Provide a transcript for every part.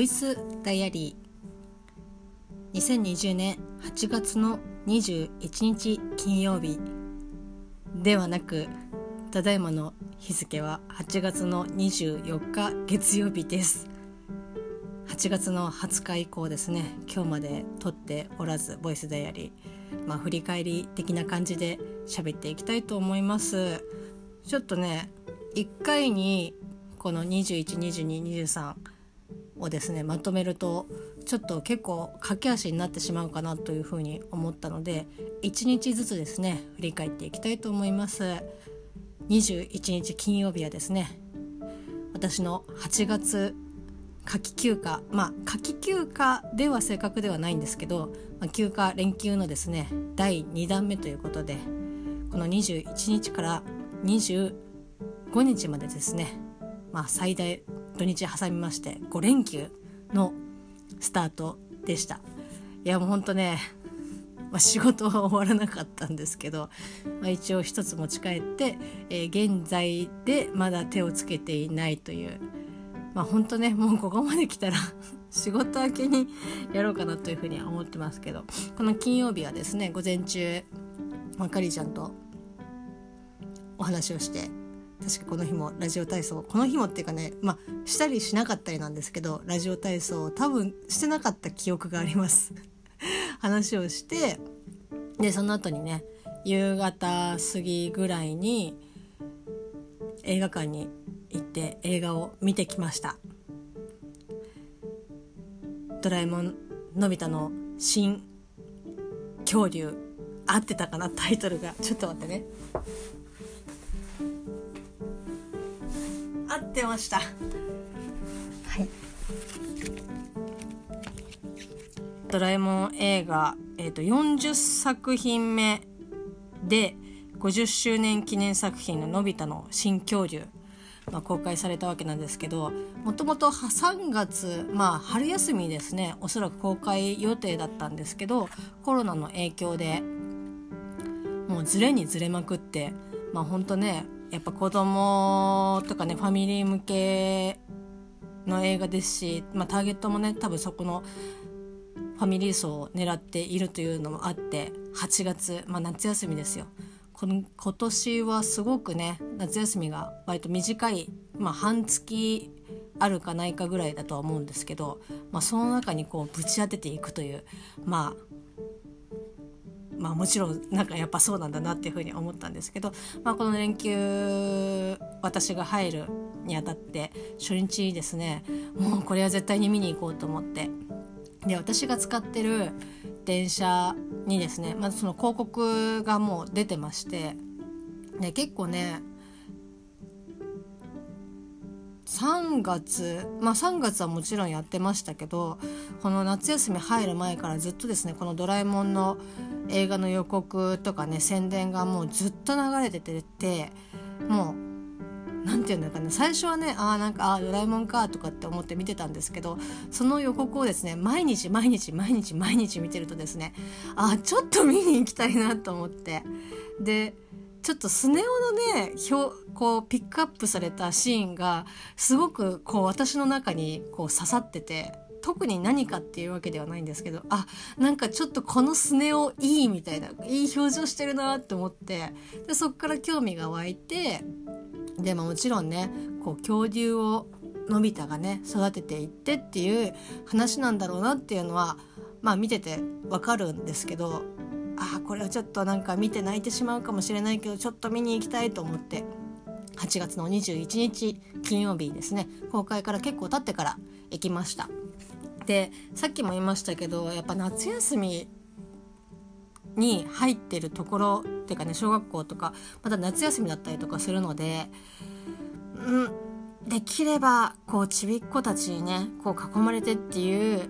ボイスダイアリー。2020年8月の21日金曜日。ではなくただいまの日付は8月の24日月曜日です。8月の20日以降ですね。今日まで撮っておらずボイスダイアリー。まあ振り返り的な感じで喋っていきたいと思います。ちょっとね1回にこの212223をですねまとめるとちょっと結構駆け足になってしまうかなというふうに思ったので1日ずつですね振り返っていきたいと思います。21日金曜日はですね私の8月夏季休暇まあ夏季休暇では正確ではないんですけど、まあ、休暇連休のですね第2弾目ということでこの21日から25日までですねまあ最大土日挟みまして5連休のスタートでした。いやもうほんとね、まあ、仕事は終わらなかったんですけど、まあ、一応一つ持ち帰って、えー、現在でまだ手をつけていないという。まあほんとねもうここまで来たら 仕事明けにやろうかなというふうには思ってますけどこの金曜日はですね午前中まかりちゃんとお話をして確かこの日もラジオ体操この日もっていうかねまあしたりしなかったりなんですけどラジオ体操多分してなかった記憶があります。話をしてでその後にね夕方過ぎぐらいに映画館に行って映画を見てきました「ドラえもんのび太の新恐竜」合ってたかな？タイトルが。ちょっと待ってね。ってました。はい。ドラえもん映画、えーと、40作品目で50周年記念作品の「のび太の新恐竜」まあ、公開されたわけなんですけどもともと3月まあ春休みですねおそらく公開予定だったんですけどコロナの影響でもうずれにずれまくってまあほんとねやっぱ子供とかねファミリー向けの映画ですし、まあ、ターゲットもね多分そこのファミリー層を狙っているというのもあって8月、まあ、夏休みですよ。この今年はすごくね夏休みが割と短い、まあ、半月あるかないかぐらいだとは思うんですけど、まあ、その中にこうぶち当てていくというまあまあもちろんなんかやっぱそうなんだなっていうふうに思ったんですけど、まあ、この連休私が入るにあたって初日にですねもうこれは絶対に見に行こうと思ってで私が使ってる電車にですねまずその広告がもう出てましてで結構ね3月まあ3月はもちろんやってましたけどこの夏休み入る前からずっとですねこの「ドラえもん」の映画の予告とかね宣伝がもうずっと流れてててもう何て言うんだかね最初はねああなんかあドラえもんかとかって思って見てたんですけどその予告をですね毎日毎日毎日毎日見てるとですねあちょっと見に行きたいなと思って。でちょっとスネ夫のね表こうピックアップされたシーンがすごくこう私の中にこう刺さってて特に何かっていうわけではないんですけどあなんかちょっとこのスネ夫いいみたいないい表情してるなって思ってでそっから興味が湧いてでももちろんねこう恐竜をのび太がね育てていってっていう話なんだろうなっていうのはまあ見ててわかるんですけどあこれはちょっとなんか見て泣いてしまうかもしれないけどちょっと見に行きたいと思って。8月の21日金曜日ですね。公開から結構経ってから行きました。でさっきも言いましたけどやっぱ夏休みに入ってるところっていうかね小学校とかまた夏休みだったりとかするのでうんできればこうちびっ子たちにねこう囲まれてっていう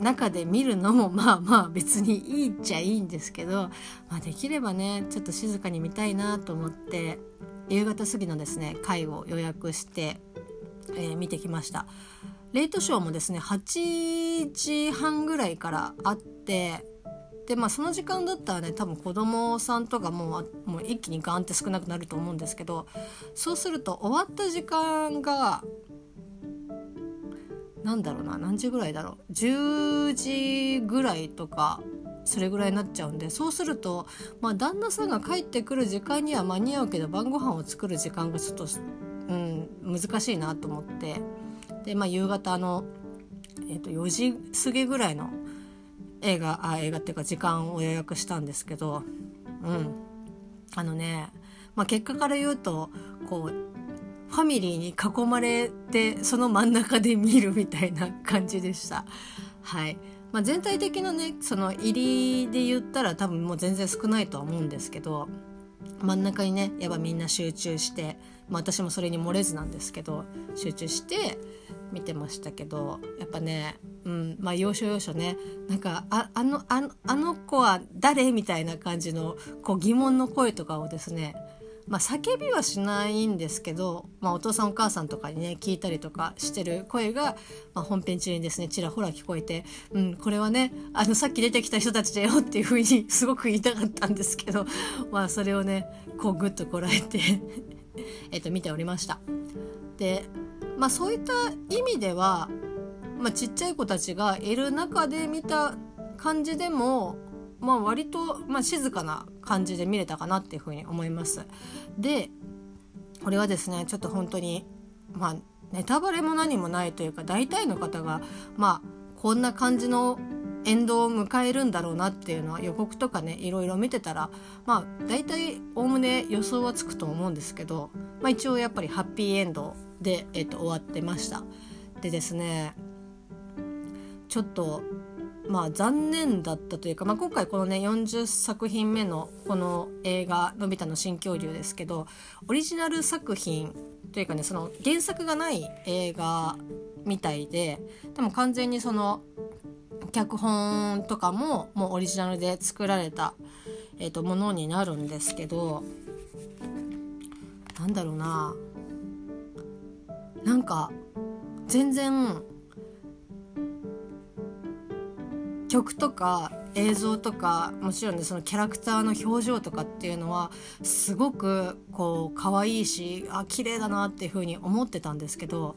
中で見るのもまあまあ別にいいっちゃいいんですけど、まあ、できればねちょっと静かに見たいなと思って夕方過ぎのですね会を予約して、えー、見てきました。レイトショーもですね8時半ぐらいからあってでまあその時間だったらね多分子供さんとかもうもう一気にガンって少なくなると思うんですけどそうすると終わった時間がなんだろうな何時ぐらいだろう。10時ぐらいとかそれぐらいになっちゃうんでそうすると、まあ、旦那さんが帰ってくる時間には間に合うけど晩ご飯を作る時間がちょっと、うん、難しいなと思って。で、まあ、夕方の、えー、と4時過ぎぐらいの映画あ映画っていうか時間を予約したんですけどうん。あのね、まあ、結果から言うとこうファミリーに囲まれてその真ん中で見るみたいな感じでした。はいまあ、全体的なねその入りで言ったら多分もう全然少ないとは思うんですけど真ん中にねやっぱみんな集中して、まあ、私もそれに漏れずなんですけど集中して見てましたけどやっぱねうんまあ要所要所ねなんかああのあのあの子は誰？みたいな感じのこう疑問の声とかをですねまあ、叫びはしないんですけど、まあ、お父さんお母さんとかにね聞いたりとかしてる声が、まあ、本編中にですねちらほら聞こえて、うん、これはねあのさっき出てきた人たちだよっていうふうに すごく言いたかったんですけど、まあ、それをねこうグッとこらえて えと見ておりました。で、まあ、そういった意味では、まあ、ちっちゃい子たちがいる中で見た感じでもまあ、割と、まあ、静かな感じで見れたかなっていうふうに思います。でこれはですねちょっと本当にまあネタバレも何もないというか大体の方がまあこんな感じのエンドを迎えるんだろうなっていうのは予告とかねいろいろ見てたらまあ大体おおむね予想はつくと思うんですけど、まあ、一応やっぱりハッピーエンドで、えっと、終わってました。でですねちょっとまあ残念だったというか、まあ、今回このね40作品目のこの映画「のび太の新恐竜」ですけどオリジナル作品というかねその原作がない映画みたいででも完全にその脚本とかももうオリジナルで作られた、えー、とものになるんですけどなんだろうな。なんか全然曲とか映像とかもちろんねそのキャラクターの表情とかっていうのはすごくこう可愛いしあ綺麗だなっていう風に思ってたんですけど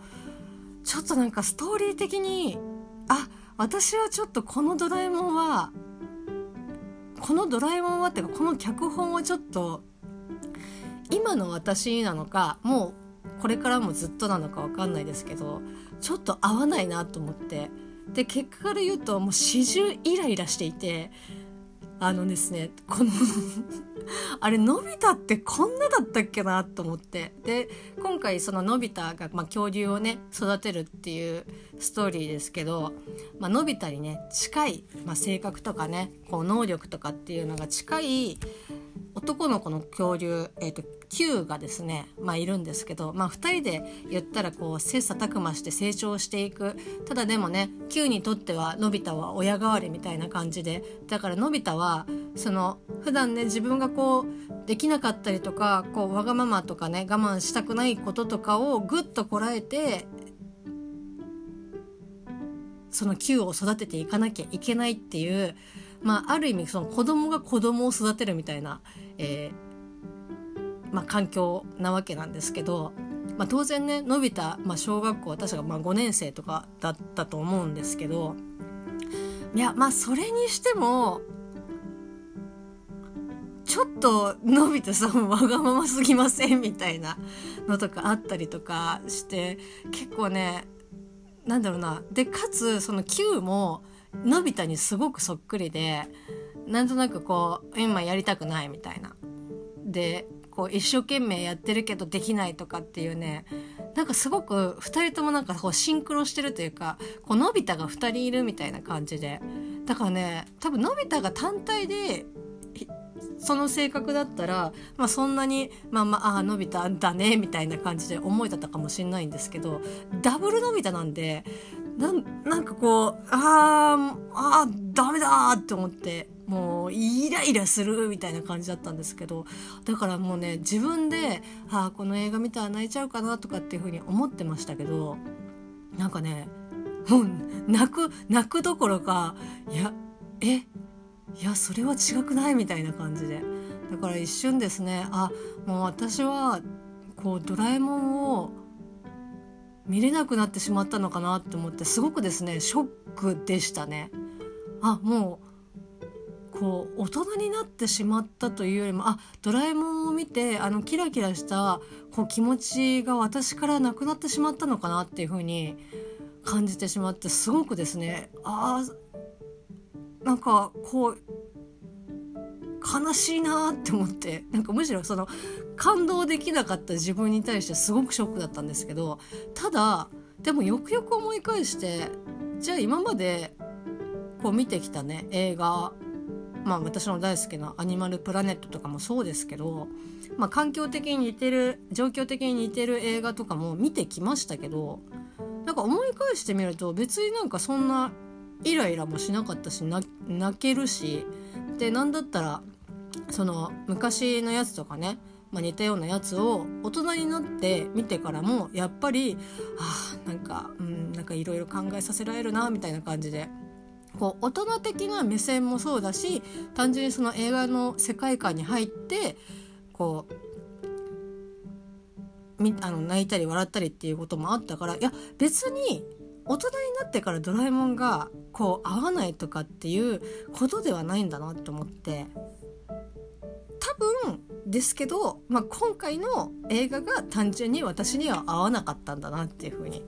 ちょっとなんかストーリー的にあ私はちょっとこのドラえもんはこのドラえもんはっていうかこの脚本はちょっと今の私なのかもうこれからもずっとなのか分かんないですけどちょっと合わないなと思って。で結果から言うともう始終イライラしていてあのですねこの あれのび太ってこんなだったっけなと思って。で今回そののび太が、まあ、恐竜をね育てるっていうストーリーですけど、まあのび太にね近い、まあ、性格とかねこう能力とかっていうのが近い男の子の恐竜、えーと、Q がですね、まあ、いるんですけど、まあ、2人で言ったらこう切磋琢磨して成長していく。ただでもね Q にとってはのび太は親代わりみたいな感じでだからのび太はその普段ね自分がこうできなかったりとかこうわがままとかね我慢したくないこととかをぐっとこらえてその Q を育てていかなきゃいけないっていうまあ、ある意味その子供が子供を育てるみたいな、えーまあ、環境なわけなんですけど、まあ、当然ねのび太、まあ、小学校確かま5年生とかだったと思うんですけどいやまあそれにしてもちょっとのび太さんわがまますぎませんみたいなのとかあったりとかして結構ねなんだろうな。でかつその Q ものび太にすごくそっくりでなんとなくこう今やりたくないみたいな。でこう一生懸命やってるけどできないとかっていうねなんかすごく2人ともなんかこうシンクロしてるというかこうのび太が2人いるみたいな感じでだからね多分のび太が単体でその性格だったら、まあ、そんなにまあまああのび太だねみたいな感じで思えたかもしれないんですけどダブルのび太なんでなんなんかこうあーあーダメだって思ってもうイライラするみたいな感じだったんですけどだからもうね自分でああこの映画見たら泣いちゃうかなとかっていうふうに思ってましたけどなんかねもう泣く泣くどころかいやえいやそれは違くないみたいな感じでだから一瞬ですねあもう私はこうドラえもんを見れなくなってしまったのかなって思ってすごくですねショックでしたね。あもうこう大人になってしまったというよりもあドラえもんを見てあのキラキラしたこう気持ちが私からなくなってしまったのかなっていうふうに感じてしまってすごくですねあなんかこう悲しいなって思ってなんかむしろその感動できなかった自分に対してすごくショックだったんですけどただでもよくよく思い返してじゃあ今までこう見てきたね映画まあ私の大好きな「アニマルプラネット」とかもそうですけど、まあ、環境的に似てる状況的に似てる映画とかも見てきましたけどなんか思い返してみると別になんかそんなイライラもしなかったし泣けるしで何だったらその昔のやつとかね、まあ、似たようなやつを大人になって見てからもやっぱりあなんかうんなんかいろいろ考えさせられるなみたいな感じでこう大人的な目線もそうだし単純にその映画の世界観に入ってこうみあの泣いたり笑ったりっていうこともあったからいや別に大人になってからドラえもんがこう合わないとかっていうことではないんだなって思って。分ですけど、まあ、今回の映画が単純に私には合わなかったんだなっていうふうに、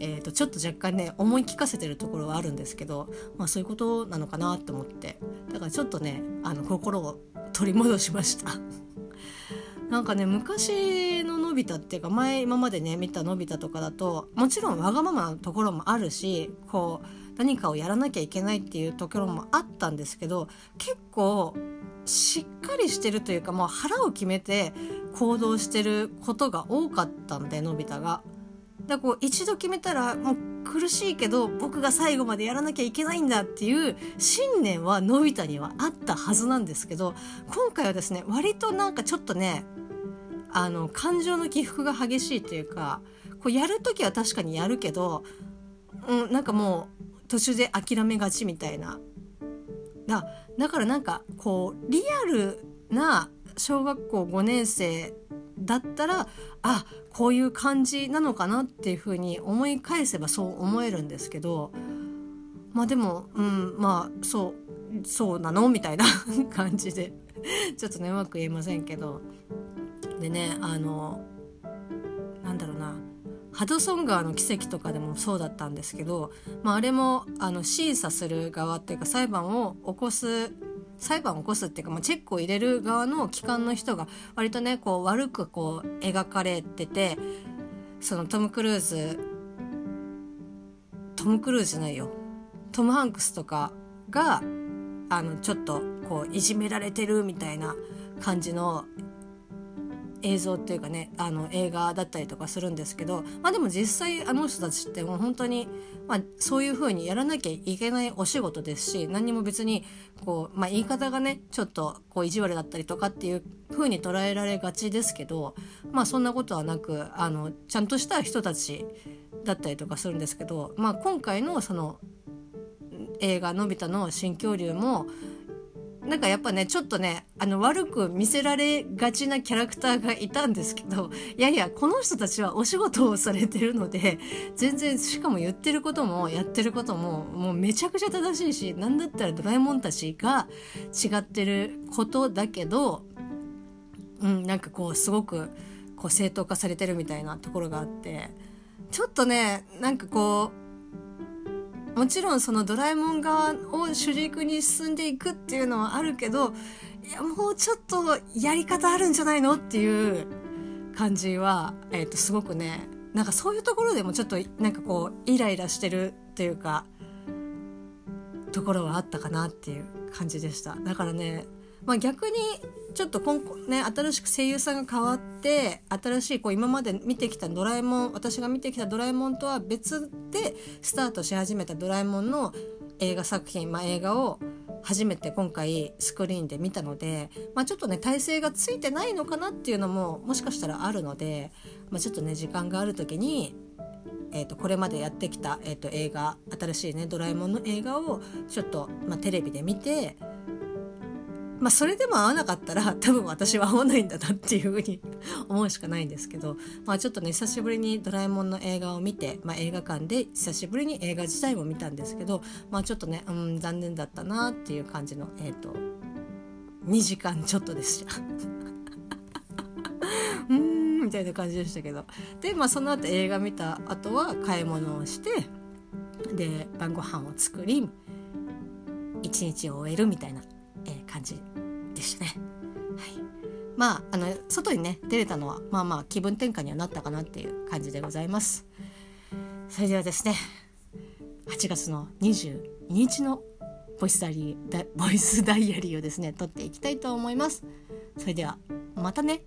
えー、とちょっと若干ね思い聞かせてるところはあるんですけど、まあ、そういうことなのかなと思ってだからちょっとねあの心を取り戻しました。なんかね昔ののび太っていうか前今までね見たのび太とかだともちろんわがままなところもあるしこう何かをやらなきゃいけないっていうところもあったんですけど結構しっかりしてるというかもう腹を決めて行動してることが多かったんでのび太が。だこう一度決めたらもう苦しいけど僕が最後までやらなきゃいけないんだっていう信念はのび太にはあったはずなんですけど今回はですね割となんかちょっとねあの感情の起伏が激しいというかこうやる時は確かにやるけど、うん、なんかもう途中で諦めがちみたいな。だだからなんかこうリアルな小学校5年生だったらあこういう感じなのかなっていうふうに思い返せばそう思えるんですけどまあでもうんまあそうそうなの？みたいな 感じで。ちょっとねうまく言えませんけど。でねあのハドソン川の奇跡とかでもそうだったんですけど、まあ、あれもあの審査する側っていうか裁判を起こす裁判を起こすっていうか、まあ、チェックを入れる側の機関の人が割とねこう悪くこう描かれててそのトム・クルーズトム・クルーズじゃないよ。トム・ハンクスとかがあのちょっとこういじめられてるみたいな感じの映像っていうかねあの映画だったりとかするんですけど、まあ、でも実際あの人たちってもう本当に、まあ、そういう風にやらなきゃいけないお仕事ですし何にも別にこう、まあ、言い方がねちょっとこう意地悪だったりとかっていう風に捉えられがちですけど、まあ、そんなことはなくあのちゃんとした人たちだったりとかするんですけど、まあ、今回のその映画「のび太の新恐竜」もなんかやっぱねちょっとねあの悪く見せられがちなキャラクターがいたんですけどいやいやこの人たちはお仕事をされてるので全然しかも言ってることもやってることももうめちゃくちゃ正しいし何だったらドラえもんたちが違ってることだけどうんなんかこうすごくこう正当化されてるみたいなところがあってちょっとねなんかこうもちろんそのドラえもん側を主軸に進んでいくっていうのはあるけどいやもうちょっとやり方あるんじゃないのっていう感じは、えー、とすごくねなんかそういうところでもちょっとなんかこうイライラしてるというかところはあったかなっていう感じでした。だからねまあ、逆にちょっと今ね新しく声優さんが変わって新しいこう今まで見てきた「ドラえもん」私が見てきた「ドラえもん」とは別でスタートし始めた「ドラえもん」の映画作品、まあ、映画を初めて今回スクリーンで見たので、まあ、ちょっとね体勢がついてないのかなっていうのももしかしたらあるので、まあ、ちょっとね時間がある時にえーと、これまでやってきた、えーと映画新しいね「ドラえもん」の映画をちょっと、まあ、テレビで見てまあそれでも合わなかったら 多分私は合わないんだなっていうふうに 思うしかないんですけど、まあ、ちょっとね久しぶりに「ドラえもん」の映画を見て、まあ、映画館で久しぶりに映画自体も見たんですけど、まあ、ちょっとねうん残念だったなっていう感じのえっ、ー、と2時間ちょっとでした。うんみたいな感じでしたけどで、まあ、その後映画見た後は買い物をしてで晩ご飯を作り一日を終えるみたいな、感じでしたね。はい、まああの外にね出れたのはまあまあ気分転換にはなったかなっていう感じでございます。それではですね8月の22日のボイスダイボイスダイアリーをですね撮っていきたいと思います。それではまたね